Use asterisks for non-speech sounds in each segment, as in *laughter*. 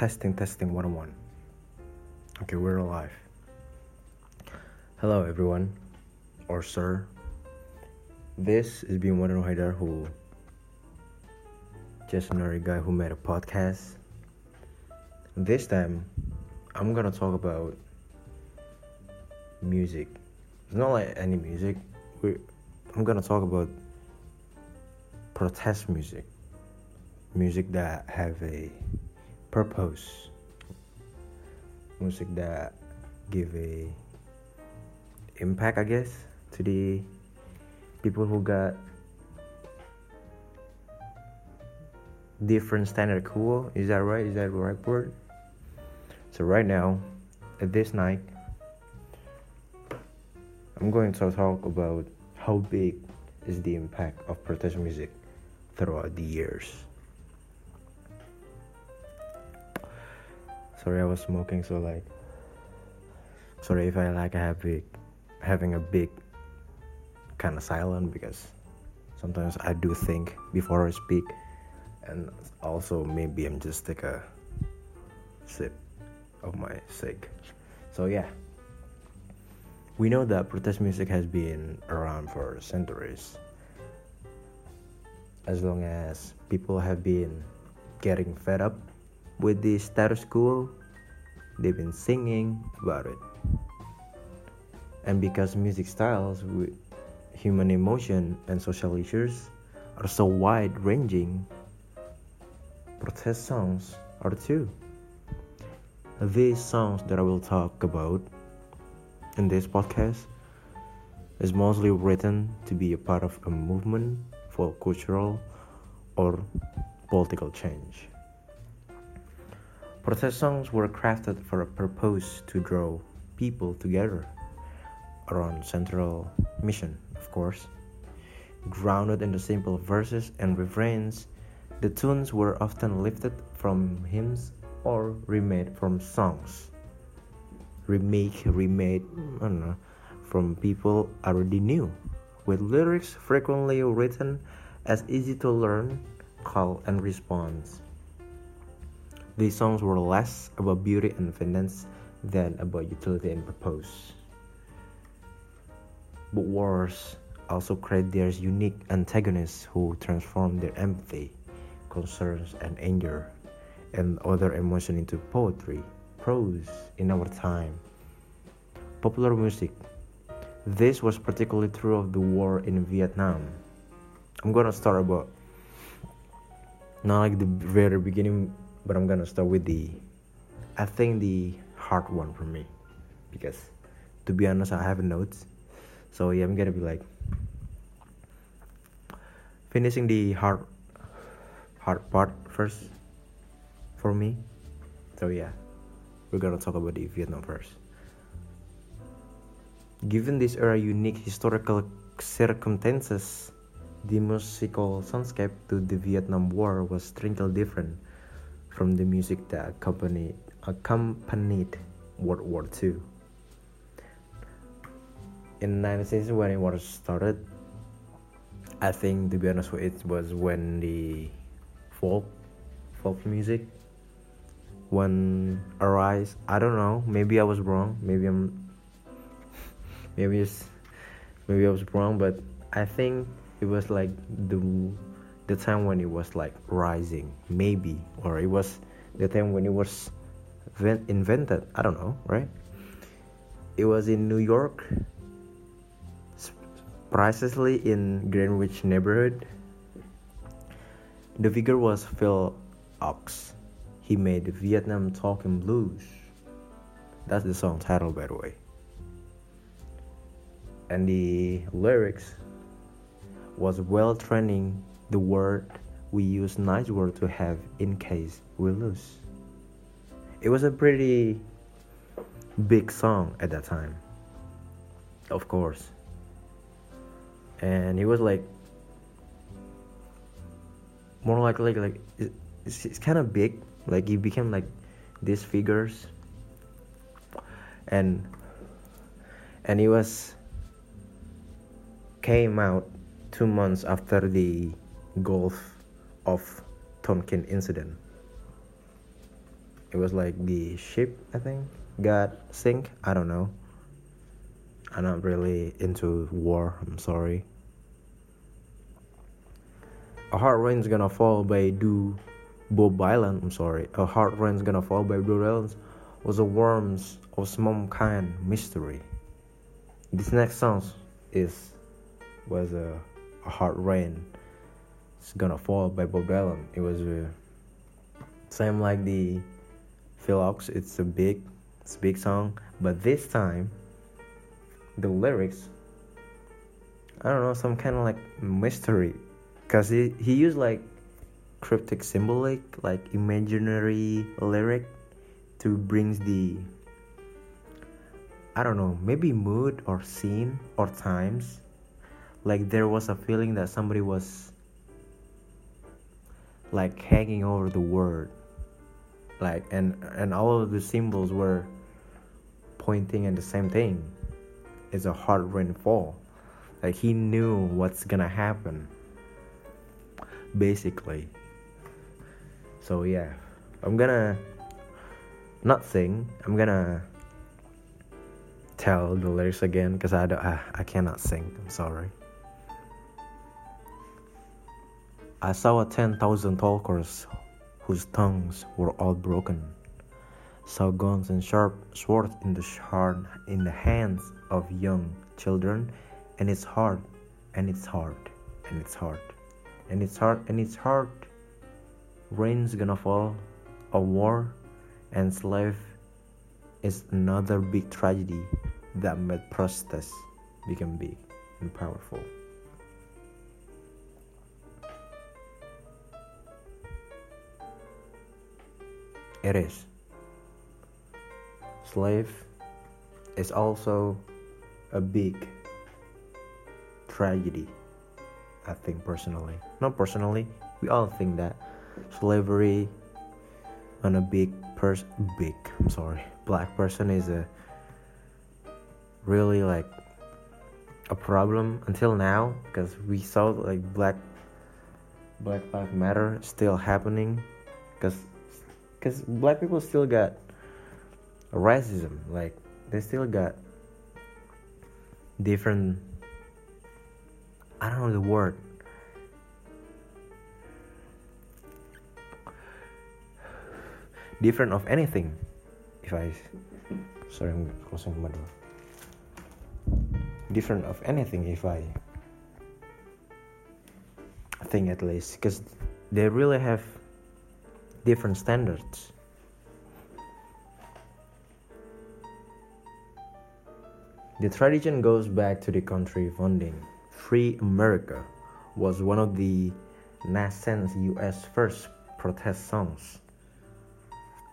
Testing, testing, one on one. Okay, we're alive. Hello, everyone, or sir. This is being one Haidar, who just another guy who made a podcast. This time, I'm gonna talk about music. It's not like any music. we I'm gonna talk about protest music, music that have a purpose, music that give a impact, I guess, to the people who got different standard cool. Is that right? Is that the right word? So right now, at this night, I'm going to talk about how big is the impact of protest music throughout the years. Sorry, I was smoking, so like, sorry if I like have big, having a big kind of silent because sometimes I do think before I speak, and also maybe I'm just take a sip of my cig. So yeah. We know that protest music has been around for centuries. As long as people have been getting fed up with the status quo, they've been singing about it. And because music styles with human emotion and social issues are so wide ranging, protest songs are too. These songs that I will talk about in this podcast is mostly written to be a part of a movement for cultural or political change. Protest songs were crafted for a purpose to draw people together around central mission, of course. Grounded in the simple verses and refrains, the tunes were often lifted from hymns or remade from songs remake, remade, I don't know, from people already knew, with lyrics frequently written as easy to learn, call and response. These songs were less about beauty and finesse than about utility and purpose. But wars also create their unique antagonists who transform their empathy, concerns, and anger and other emotion into poetry prose in our time. Popular music. This was particularly true of the war in Vietnam. I'm gonna start about not like the very beginning, but I'm gonna start with the I think the hard one for me because to be honest, I have notes. So yeah, I'm gonna be like finishing the hard hard part first for me. So yeah we're gonna talk about the Vietnam first. Given this era unique historical circumstances, the musical soundscape to the Vietnam War was strangely different from the music that accompanied, accompanied World War II. In 1960, when it was started, I think to be honest, with it was when the folk folk music when arise i don't know maybe i was wrong maybe i'm *laughs* maybe it's maybe i was wrong but i think it was like the the time when it was like rising maybe or it was the time when it was invented i don't know right it was in new york precisely in greenwich neighborhood the figure was phil ochs he made Vietnam Talking Blues. That's the song title, by the way. And the lyrics was well training the word we use nice word to have in case we lose. It was a pretty big song at that time. Of course. And it was like more like like like it's, it's kind of big like he became like these figures and and he was came out two months after the Gulf of Tonkin incident. it was like the ship i think got sink. I don't know. I'm not really into war i'm sorry. A hard rain's gonna fall by do bob dylan i'm sorry. A hard rain's gonna fall by bob dylan was a worms of some kind mystery. This next song is was a, a hard rain it's gonna fall by bob dylan. It was uh, same like the Phil Ochs, it's a big, it's a big song, but this time, the lyrics, I don't know, some kind of like mystery, cause he he used like cryptic symbolic, like imaginary lyric, to brings the, I don't know, maybe mood or scene or times, like there was a feeling that somebody was like hanging over the word. Like and and all of the symbols were pointing at the same thing. It's a hard rainfall. Like he knew what's gonna happen basically. So yeah. I'm gonna not sing. I'm gonna tell the lyrics again because I, I i cannot sing. I'm sorry i saw a 10,000 talkers whose tongues were all broken, saw guns and sharp swords in the hard in the hands of young children, and it's hard, and it's hard, and it's hard, and it's hard, and it's hard. Rain's gonna fall, a war, and slave is another big tragedy that made protest become big and powerful. It is. Slave is also a big tragedy. I think personally. Not personally, we all think that slavery on a big person big I'm sorry black person is a really like a problem until now because we saw like black black lives matter still happening because because black people still got racism like they still got different i don't know the word. Different of anything if i sorry i'm closing my door. Different of anything if i think at least because they really have different standards. The tradition goes back to the country founding. Free America was one of the nascent US first protest songs.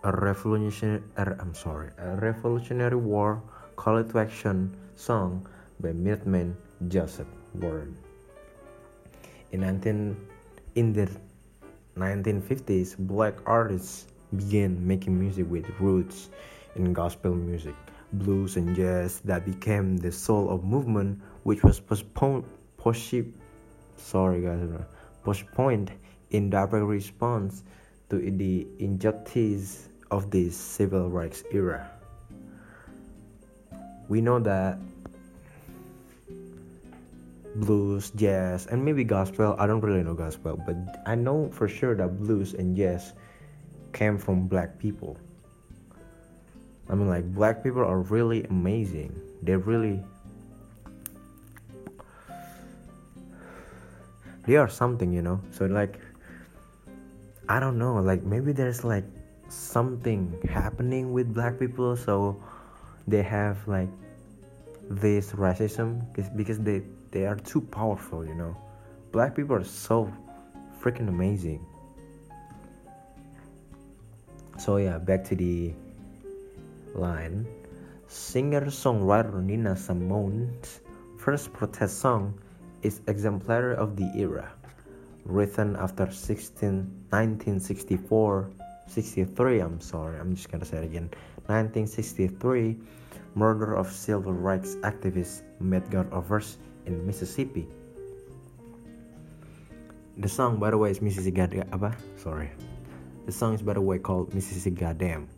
A revolutionary, I'm sorry, a Revolutionary War call to action song by Minutemen Joseph Warren. In 19 in the 1950s, black artists began making music with roots in gospel music, blues, and jazz that became the soul of movement, which was postponed, postponed, sorry guys, postponed in direct response to the injustice of the civil rights era. We know that blues, jazz, and maybe gospel. I don't really know gospel, but I know for sure that blues and jazz came from black people. I mean, like, black people are really amazing. They're really. They are something, you know? So, like, I don't know. Like, maybe there's like something happening with black people, so they have like this racism because they they are too powerful, you know. Black people are so freaking amazing. So yeah, back to the line. Singer-songwriter Nina Simone's first protest song is exemplary of the era. Written after 16, 1964, 63, I'm sorry, I'm just gonna say it again. 1963, murder of civil rights activist Medgar Evers in Mississippi. The song, by the way, is Mississippi Goddamn. Uh, Sorry. The song is, by the way, called Mississippi Goddamn.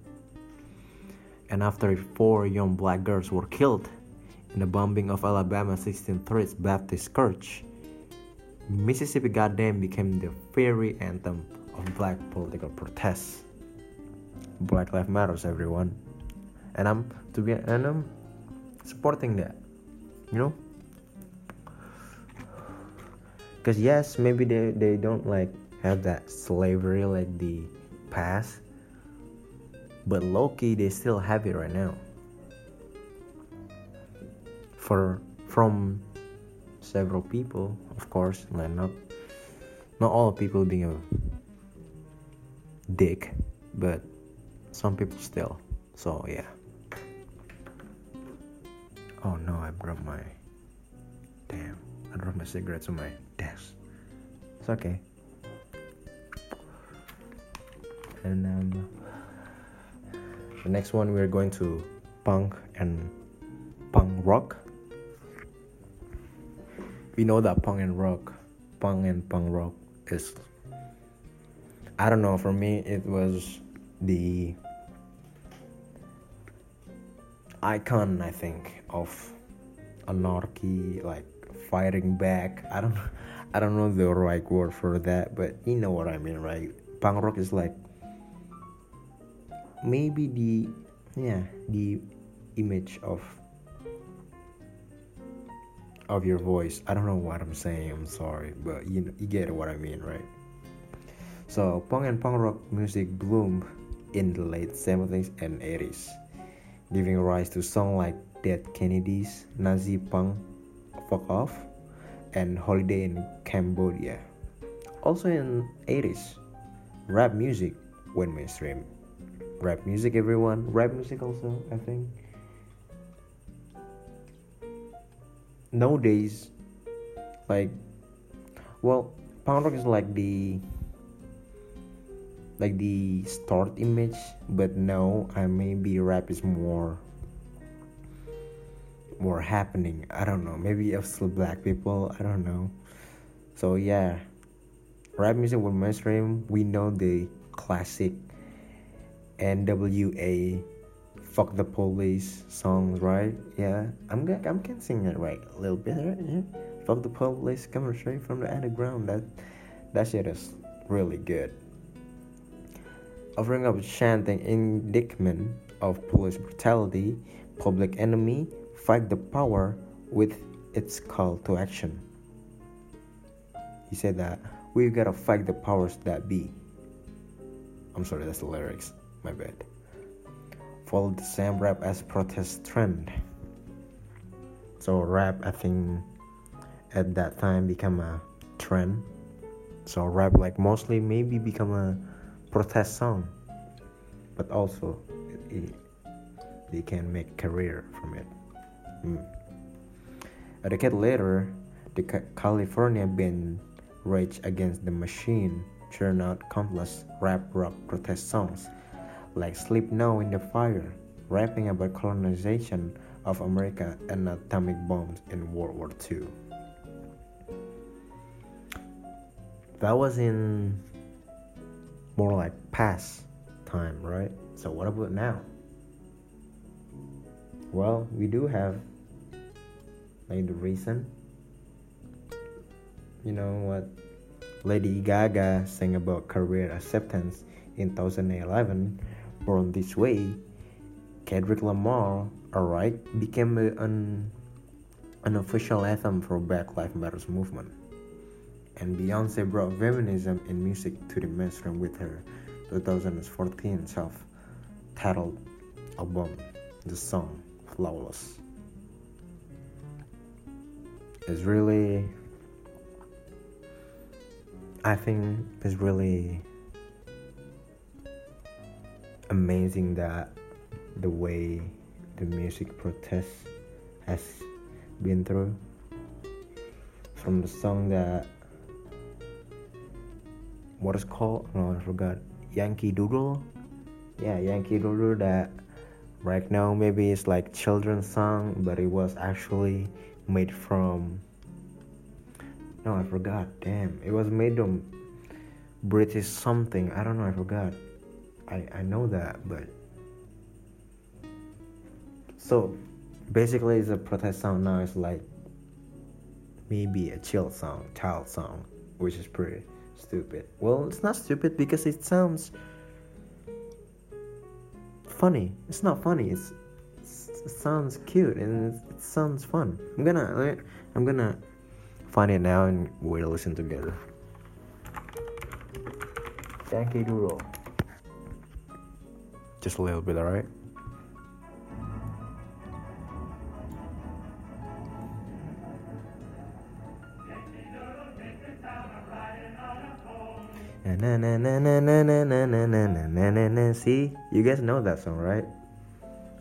and after four young black girls were killed in the bombing of Alabama 1630's Baptist Church, Mississippi Goddamn became the fiery anthem of black political protests. Black Lives Matters, everyone, and I'm to be and I'm supporting that, you know. Cause yes, maybe they they don't like have that slavery like the past, but Loki they still have it right now. For from several people, of course, like not not all people being a dick, but some people still. So yeah. Oh no, I dropped my damn. I dropped my cigarettes on my desk. It's okay. And um, the next one we're going to punk and punk rock. We know that punk and rock, punk and punk rock is. I don't know. For me, it was the icon i think of anarchy like fighting back. I don't i don't know the right word for that but you know what i mean right? Punk rock is like maybe the yeah the image of of your voice. I don't know what i'm saying i'm sorry but you you get what i mean right? So punk and punk rock music bloomed in the late 70s and 80s, giving rise to songs like Dead Kennedys, Nazi Punk, Fuck Off, and Holiday in Cambodia. Also in 80s, rap music went mainstream. Rap music, everyone. Rap music also, I think. Nowadays, like, well, punk rock is like the like the start image but no i maybe rap is more more happening. I don't know. Maybe of still black people. I don't know. So yeah. Rap music with mainstream we know the classic nwa fuck the police songs right? Yeah. I'm gonna i'm can sing it right a little bit right? Yeah. Fuck the police coming straight from the underground. That that shit is really good offering up chanting indictment of police brutality, public enemy, fight the power with its call to action. He said that we've gotta fight the powers that be. I'm sorry, that's the lyrics. My bad. Follow the same rap as protest trend. So rap, I think, at that time become a trend. So rap, like mostly, maybe become a protest song but also it, they can make career from it mm. a decade later the california band rage against the machine churned out countless rap rock protest songs like sleep now in the fire rapping about colonization of america and atomic bombs in world war ii that was in more like past time, right? So what about now? Well, we do have like the reason. You know what Lady Gaga sang about career acceptance in 2011, Born This Way, Kendrick Lamar, alright, became an, an official anthem for Black Lives Matters movement and Beyonce brought feminism in music to the mainstream with her 2014 self titled album, the song Flawless. It's really, I think, it's really amazing that the way the music protest has been through from the song that what is called oh I forgot. Yankee Doodle? Yeah Yankee Doodle that right now maybe it's like children's song but it was actually made from no I forgot damn. It was made from British something I don't know I forgot. I I know that but so basically it's a protest song now it's like maybe a chill song child song which is pretty stupid. Well it's not stupid because it sounds funny. It's not funny. It's, it's it sounds cute and it, sounds fun. I'm gonna i'm gonna find it now and we'll listen together. Yankee Doodle. Just a little bit alright na na na na na na na na na na na see you guys know that song right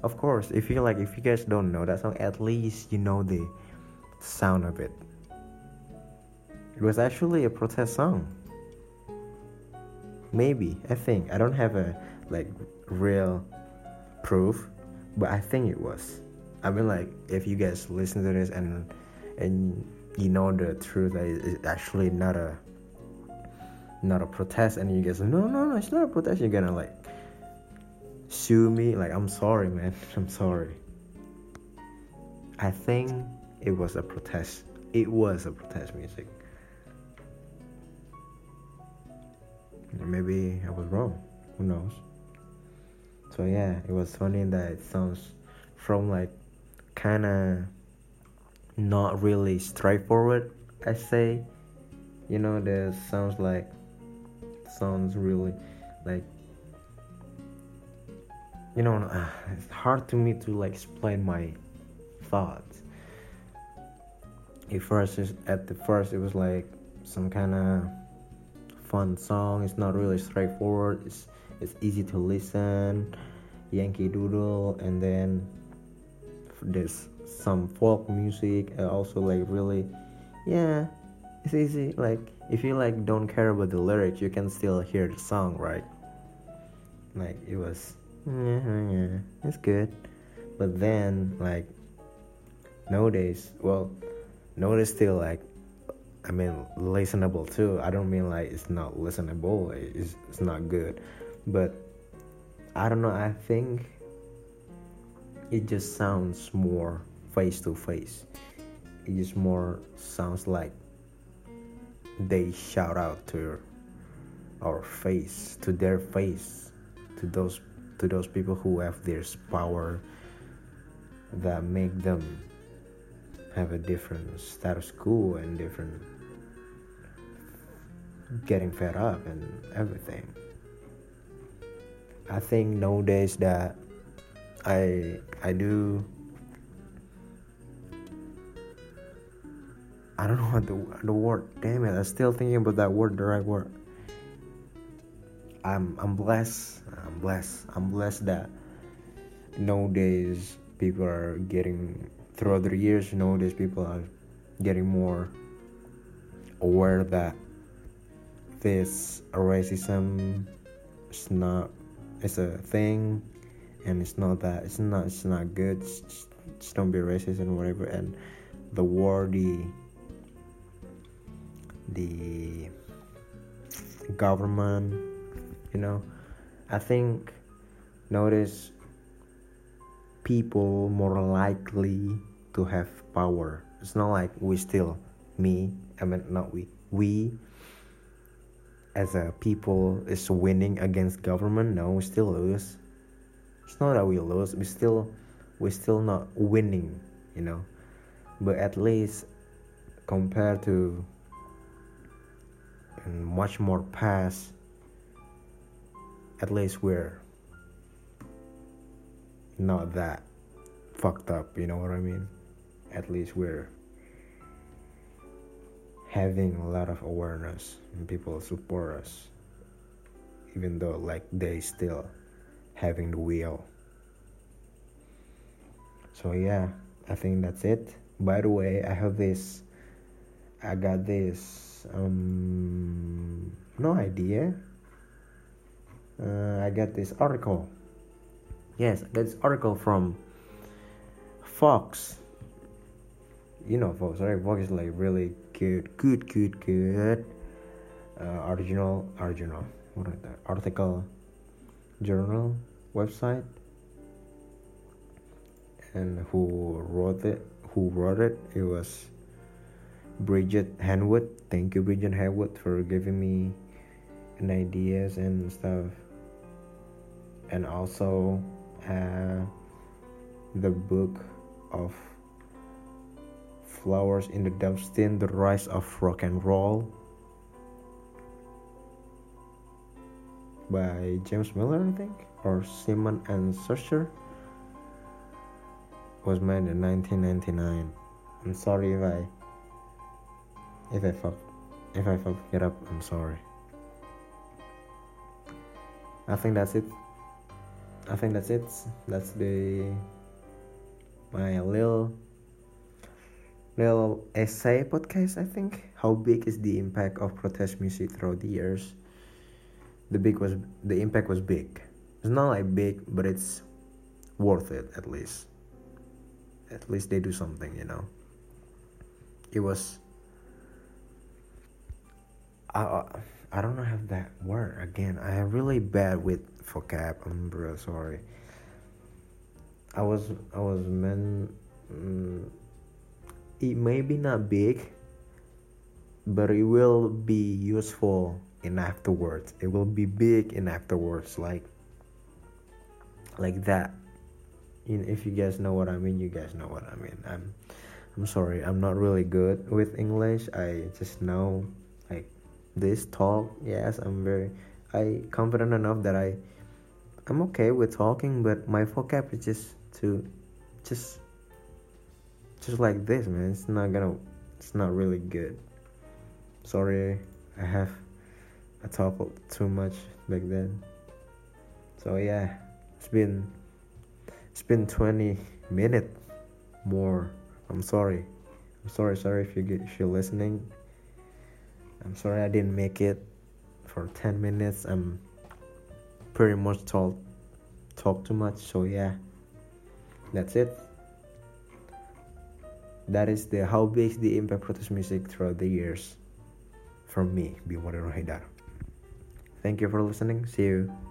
of course if you like if you guys don't know that song at least you know the sound of it it was actually a protest song maybe i think i don't have a like real proof but i think it was i mean like if you guys listen to this and and you know the truth that it's actually not a not a protest and you guys like, no no no it's not a protest. You're gonna like sue me? Like i'm sorry man. *laughs* I'm sorry. I think it was a protest. It was a protest music. Maybe i was wrong. Who knows? So yeah it was funny that it sounds from like kind of not really straightforward i say. You know there sounds like sounds really like you know *sighs* it's hard to me to like explain my thoughts. At first at the first it was like some kind of fun song. It's not really straightforward. It's it's easy to listen. Yankee doodle and then there's some folk music. And also like really yeah it's easy. Like if you like don't care about the lyrics you can still hear the song right? Like it was yeah, yeah it's good. But then like nowadays well nowadays still like i mean listenable too. I don't mean like it's not listenable it's, it's not good. But i don't know i think it just sounds more face to face. It just more sounds like they shout out to our face, to their face, to those to those people who have this power that make them have a different status quo and different getting fed up and everything. I think nowadays that I I do I don't know what the the word. Damn it! I'm still thinking about that word, the right word. I'm I'm blessed. I'm blessed. I'm blessed that nowadays people are getting throughout the years. Nowadays people are getting more aware that this racism is not it's a thing and it's not that it's not it's not good just, just don't be racist and whatever and the war the government you know? I think notice people more likely to have power. It's not like we still me i mean not we we as a people is winning against government. No we still lose. It's not that we lose we still we're still not winning you know? But at least compared to and much more past at least we're not that fucked up you know what i mean? At least we're having a lot of awareness and people support us even though like they still having the wheel. So yeah i think that's it. By the way i have this i got this um, no idea. Uh, I got this article. Yes, I got this article from Fox. You know Fox, right? Fox is like really good, good, good, good. Uh, original, original. What is that? Article, journal, website. and who wrote it who wrote it it was Bridget Hanwood thank you Bridget Hanwood for giving me an ideas and stuff and also uh, the book of Flowers in the Dustbin, The Rise of Rock and Roll by James Miller, I think, or Simon and Schuster was made in 1999. I'm sorry if I if I fuck if I fuck it up. I'm sorry. I think that's it. I think that's it. That's the my little little essay podcast. I think how big is the impact of protest music throughout the years? The big was the impact was big. It's not like big, but it's worth it at least. At least they do something, you know. It was. I I don't know have that word again. I am really bad with vocab. I'm real sorry. I was I was meant. Mm, it may be not big, but it will be useful in afterwards. It will be big in afterwards, like like that. If you guys know what I mean, you guys know what I mean. I'm I'm sorry. I'm not really good with English. I just know this talk. Yes, I'm very I confident enough that I I'm okay with talking, but my vocab is just too just just like this, man. It's not gonna it's not really good. Sorry, I have I talked too much back then. So yeah, it's been it's been 20 minutes more. I'm sorry. I'm sorry, sorry if you get if you're listening. I'm sorry I didn't make it for 10 minutes. I'm pretty much talk talk too much. So yeah, that's it. That is the how big the impact protest music throughout the years from me, Bimodero Haidar. Thank you for listening. See you.